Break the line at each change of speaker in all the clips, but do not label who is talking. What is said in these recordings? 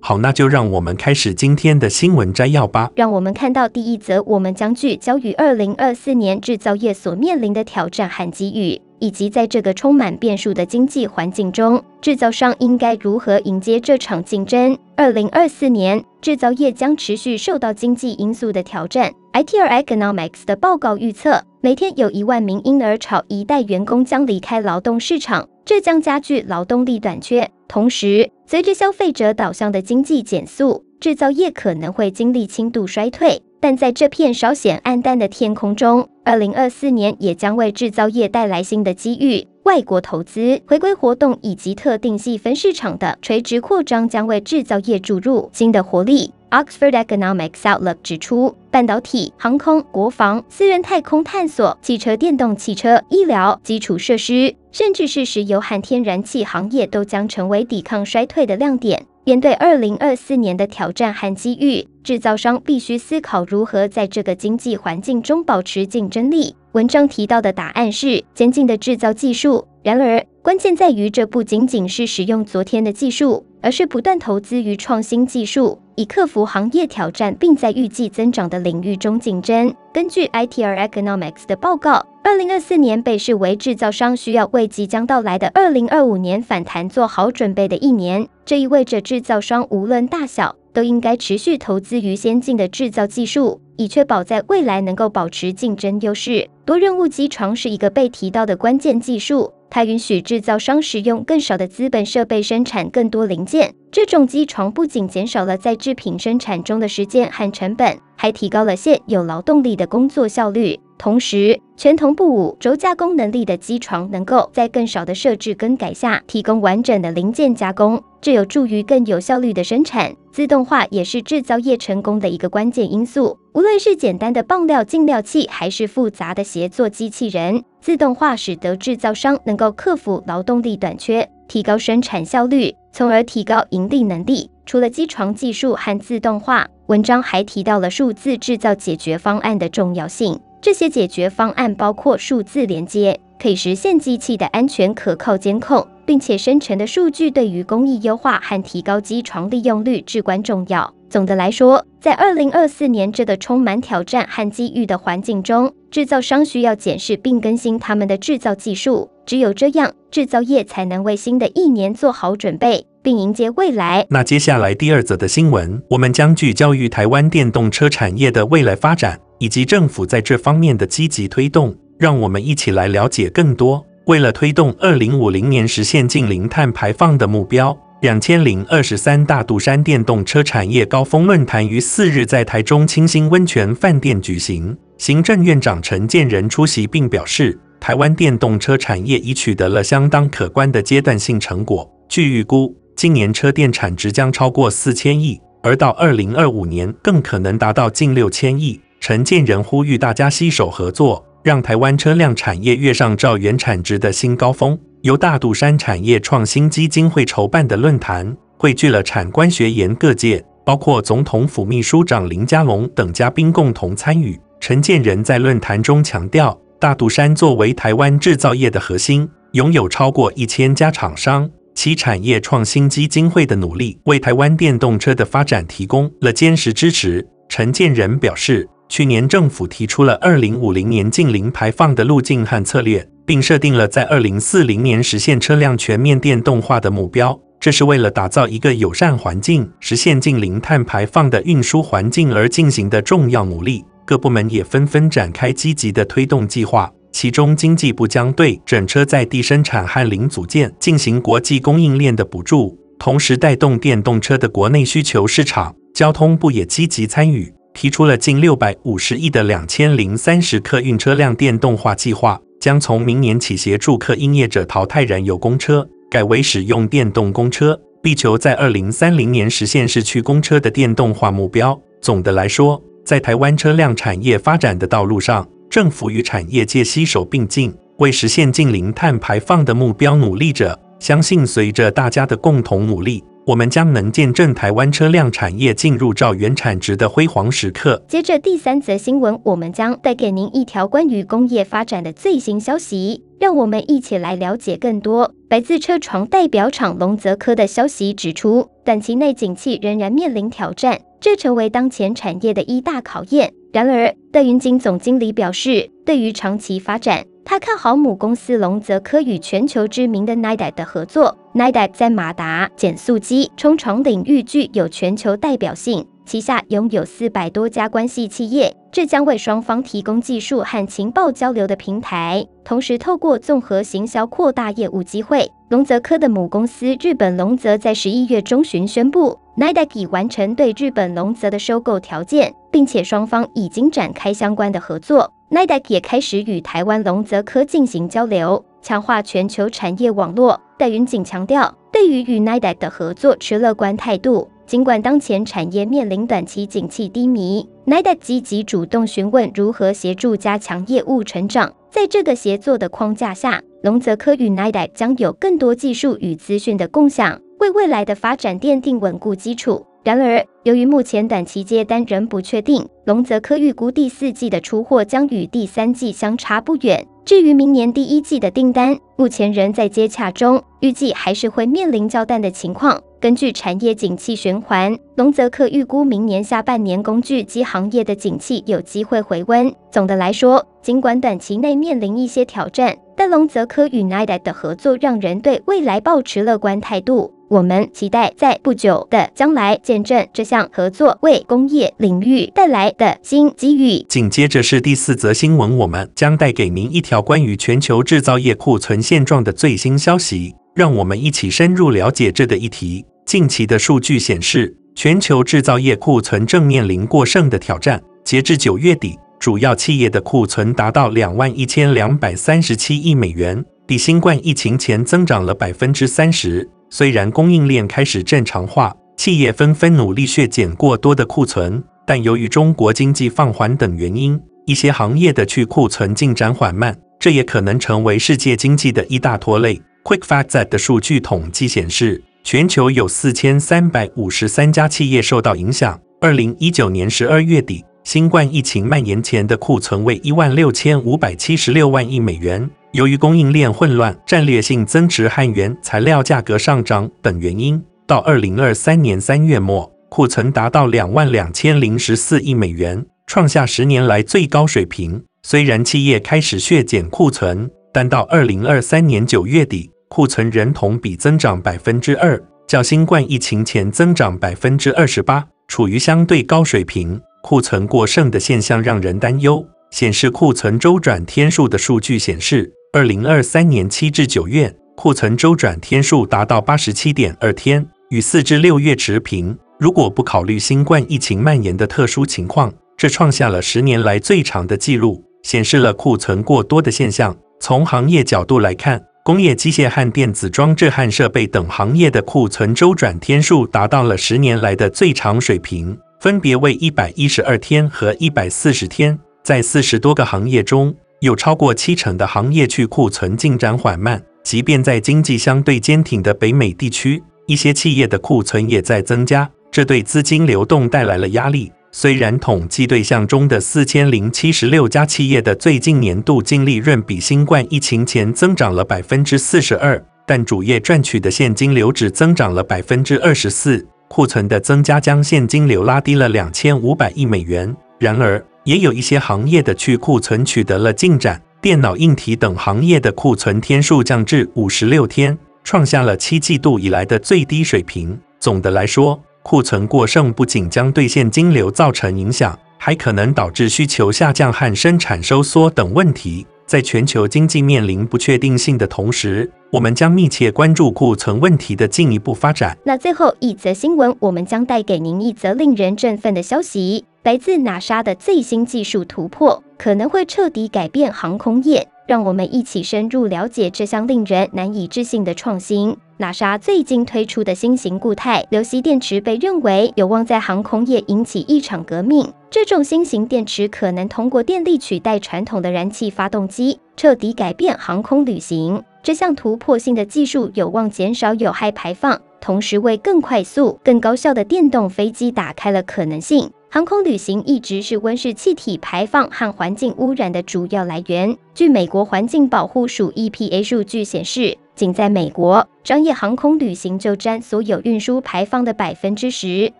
好，那就让我们开始今天的新闻摘要吧。
让我们看到第一则，我们将聚焦于二零二四年制造业所面临的挑战和机遇，以及在这个充满变数的经济环境中，制造商应该如何迎接这场竞争。二零二四年，制造业将持续受到经济因素的挑战。ITR Economics 的报告预测，每天有一万名婴儿潮一代员工将离开劳动市场，这将加剧劳动力短缺。同时，随着消费者导向的经济减速，制造业可能会经历轻度衰退。但在这片稍显暗淡的天空中，二零二四年也将为制造业带来新的机遇。外国投资、回归活动以及特定细分市场的垂直扩张将为制造业注入新的活力。Oxford Economics Outlook 指出，半导体、航空、国防、私人太空探索、汽车、电动汽车、医疗、基础设施，甚至是石油和天然气行业，都将成为抵抗衰退的亮点。面对二零二四年的挑战和机遇，制造商必须思考如何在这个经济环境中保持竞争力。文章提到的答案是先进的制造技术。然而，关键在于这不仅仅是使用昨天的技术，而是不断投资于创新技术，以克服行业挑战，并在预计增长的领域中竞争。根据 ITR Economics 的报告，二零二四年被视为制造商需要为即将到来的二零二五年反弹做好准备的一年。这意味着制造商无论大小，都应该持续投资于先进的制造技术，以确保在未来能够保持竞争优势。多任务机床是一个被提到的关键技术。它允许制造商使用更少的资本设备生产更多零件。这种机床不仅减少了在制品生产中的时间和成本，还提高了现有劳动力的工作效率。同时，全同步五轴加工能力的机床能够在更少的设置更改下提供完整的零件加工，这有助于更有效率的生产。自动化也是制造业成功的一个关键因素。无论是简单的棒料进料器，还是复杂的协作机器人，自动化使得制造商能够克服劳动力短缺，提高生产效率，从而提高盈利能力。除了机床技术和自动化，文章还提到了数字制造解决方案的重要性。这些解决方案包括数字连接，可以实现机器的安全可靠监控，并且生成的数据对于工艺优化和提高机床利用率至关重要。总的来说，在二零二四年这个充满挑战和机遇的环境中，制造商需要检视并更新他们的制造技术。只有这样，制造业才能为新的一年做好准备，并迎接未来。
那接下来第二则的新闻，我们将聚焦于台湾电动车产业的未来发展。以及政府在这方面的积极推动，让我们一起来了解更多。为了推动二零五零年实现近零碳排放的目标，两千零二十三大肚山电动车产业高峰论坛于四日在台中清新温泉饭店举行。行政院长陈建仁出席并表示，台湾电动车产业已取得了相当可观的阶段性成果。据预估，今年车电产值将超过四千亿，而到二零二五年更可能达到近六千亿。陈建仁呼吁大家携手合作，让台湾车辆产业跃上兆元产值的新高峰。由大肚山产业创新基金会筹办的论坛，汇聚了产官学研各界，包括总统府秘书长林佳龙等嘉宾共同参与。陈建仁在论坛中强调，大肚山作为台湾制造业的核心，拥有超过一千家厂商，其产业创新基金会的努力，为台湾电动车的发展提供了坚实支持。陈建仁表示。去年政府提出了二零五零年净零排放的路径和策略，并设定了在二零四零年实现车辆全面电动化的目标。这是为了打造一个友善环境、实现净零碳排放的运输环境而进行的重要努力。各部门也纷纷展开积极的推动计划，其中经济部将对整车在地生产和零组件进行国际供应链的补助，同时带动电动车的国内需求市场。交通部也积极参与。提出了近六百五十亿的两千零三十客运车辆电动化计划，将从明年起协助客运业者淘汰燃油公车，改为使用电动公车。力求在二零三零年实现市区公车的电动化目标。总的来说，在台湾车辆产业发展的道路上，政府与产业界携手并进，为实现近零碳排放的目标努力着。相信随着大家的共同努力，我们将能见证台湾车辆产业进入兆元产值的辉煌时刻。
接着第三则新闻，我们将带给您一条关于工业发展的最新消息，让我们一起来了解更多。来自车床代表厂龙泽科的消息指出，短期内景气仍然面临挑战，这成为当前产业的一大考验。然而，戴云锦总经理表示，对于长期发展，他看好母公司龙泽科与全球知名的 Nidec 的合作。Nidec 在马达、减速机、冲床领域具有全球代表性，旗下拥有四百多家关系企业，这将为双方提供技术和情报交流的平台，同时透过综合行销扩大业务机会。龙泽科的母公司日本龙泽在十一月中旬宣布，Nidec 已完成对日本龙泽的收购条件，并且双方已经展开相关的合作。，NIDAC 也开始与台湾龙泽科进行交流，强化全球产业网络。戴云锦强调，对于与 NIDAC 的合作持乐观态度。尽管当前产业面临短期景气低迷，NIDAC 积极主动询问如何协助加强业务成长。在这个协作的框架下，龙泽科与 NIDAC 将有更多技术与资讯的共享，为未来的发展奠定稳固基础。然而，由于目前短期接单仍不确定，龙泽科预估第四季的出货将与第三季相差不远。至于明年第一季的订单，目前仍在接洽中，预计还是会面临较淡的情况。根据产业景气循环，龙泽科预估明年下半年工具机行业的景气有机会回温。总的来说，尽管短期内面临一些挑战，但龙泽科与 Nidec 的合作让人对未来抱持乐观态度。我们期待在不久的将来见证这项合作为工业领域带来的新机遇。
紧接着是第四则新闻，我们将带给您一条关于全球制造业库存现状的最新消息，让我们一起深入了解这个议题。近期的数据显示，全球制造业库存正面临过剩的挑战。截至九月底，主要企业的库存达到两万一千两百三十七亿美元，比新冠疫情前增长了百分之三十。虽然供应链开始正常化，企业纷纷努力削减过多的库存，但由于中国经济放缓等原因，一些行业的去库存进展缓慢，这也可能成为世界经济的一大拖累。Quick Fact 的数据统计显示，全球有四千三百五十三家企业受到影响。二零一九年十二月底，新冠疫情蔓延前的库存为一万六千五百七十六万亿美元。由于供应链混乱、战略性增值和原材料价格上涨等原因，到二零二三年三月末，库存达到两万两千零十四亿美元，创下十年来最高水平。虽然企业开始削减库存，但到二零二三年九月底，库存仍同比增长百分之二，较新冠疫情前增长百分之二十八，处于相对高水平。库存过剩的现象让人担忧。显示库存周转天数的数据显示。二零二三年七至九月，库存周转天数达到八十七点二天，与四至六月持平。如果不考虑新冠疫情蔓延的特殊情况，这创下了十年来最长的记录，显示了库存过多的现象。从行业角度来看，工业机械和电子装置和设备等行业的库存周转天数达到了十年来的最长水平，分别为一百一十二天和一百四十天。在四十多个行业中，有超过七成的行业去库存进展缓慢，即便在经济相对坚挺的北美地区，一些企业的库存也在增加，这对资金流动带来了压力。虽然统计对象中的四千零七十六家企业的最近年度净利润比新冠疫情前增长了百分之四十二，但主业赚取的现金流只增长了百分之二十四，库存的增加将现金流拉低了两千五百亿美元。然而，也有一些行业的去库存取得了进展，电脑硬体等行业的库存天数降至五十六天，创下了七季度以来的最低水平。总的来说，库存过剩不仅将对现金流造成影响，还可能导致需求下降和生产收缩等问题。在全球经济面临不确定性的同时，我们将密切关注库存问题的进一步发展。
那最后一则新闻，我们将带给您一则令人振奋的消息。来自 NASA 的最新技术突破，可能会彻底改变航空业。让我们一起深入了解这项令人难以置信的创新。，NASA 最近推出的新型固态流锡电池被认为有望在航空业引起一场革命。这种新型电池可能通过电力取代传统的燃气发动机，彻底改变航空旅行。这项突破性的技术有望减少有害排放，同时为更快速、更高效的电动飞机打开了可能性。航空旅行一直是温室气体排放和环境污染的主要来源。据美国环境保护署 EPA 数据显示，仅在美国，商业航空旅行就占所有运输排放的百分之十，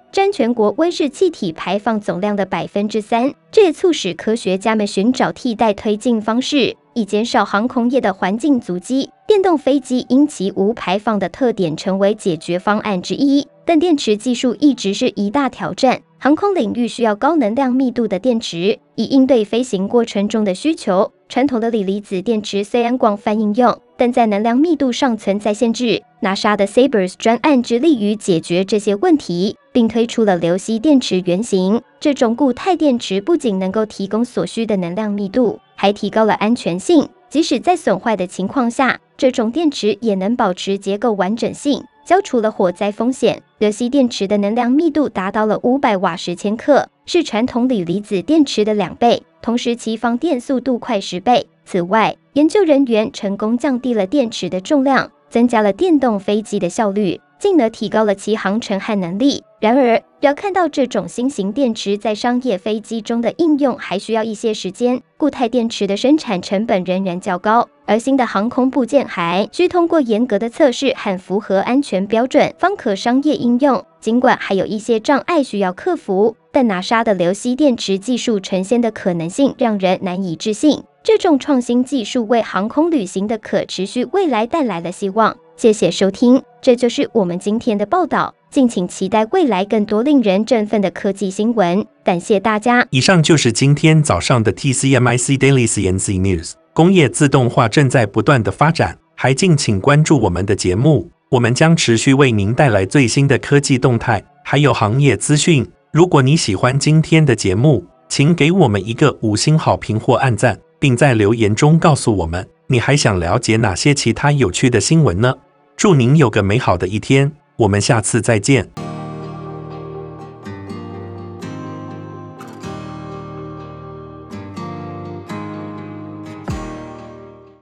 占全国温室气体排放总量的百分之三。这也促使科学家们寻找替代推进方式，以减少航空业的环境足迹。电动飞机因其无排放的特点，成为解决方案之一。但电池技术一直是一大挑战。航空领域需要高能量密度的电池，以应对飞行过程中的需求。传统的锂离子电池虽然广泛应用，但在能量密度上存在限制。NASA 的 Sabers 专案致力于解决这些问题，并推出了流锡电池原型。这种固态电池不仅能够提供所需的能量密度，还提高了安全性。即使在损坏的情况下，这种电池也能保持结构完整性。消除了火灾风险。流锡电池的能量密度达到了五百瓦时千克，是传统锂离子电池的两倍，同时其放电速度快十倍。此外，研究人员成功降低了电池的重量，增加了电动飞机的效率，进而提高了其航程和能力。然而，要看到这种新型电池在商业飞机中的应用，还需要一些时间。固态电池的生产成本仍然较高，而新的航空部件还需通过严格的测试和符合安全标准，方可商业应用。尽管还有一些障碍需要克服，但 NASA 的流锡电池技术呈现的可能性让人难以置信。这种创新技术为航空旅行的可持续未来带来了希望。谢谢收听，这就是我们今天的报道。敬请期待未来更多令人振奋的科技新闻。感谢大家。
以上就是今天早上的 TCMIC Daily CNC News。工业自动化正在不断的发展，还敬请关注我们的节目，我们将持续为您带来最新的科技动态，还有行业资讯。如果你喜欢今天的节目，请给我们一个五星好评或按赞，并在留言中告诉我们你还想了解哪些其他有趣的新闻呢？祝您有个美好的一天。我们下次再见。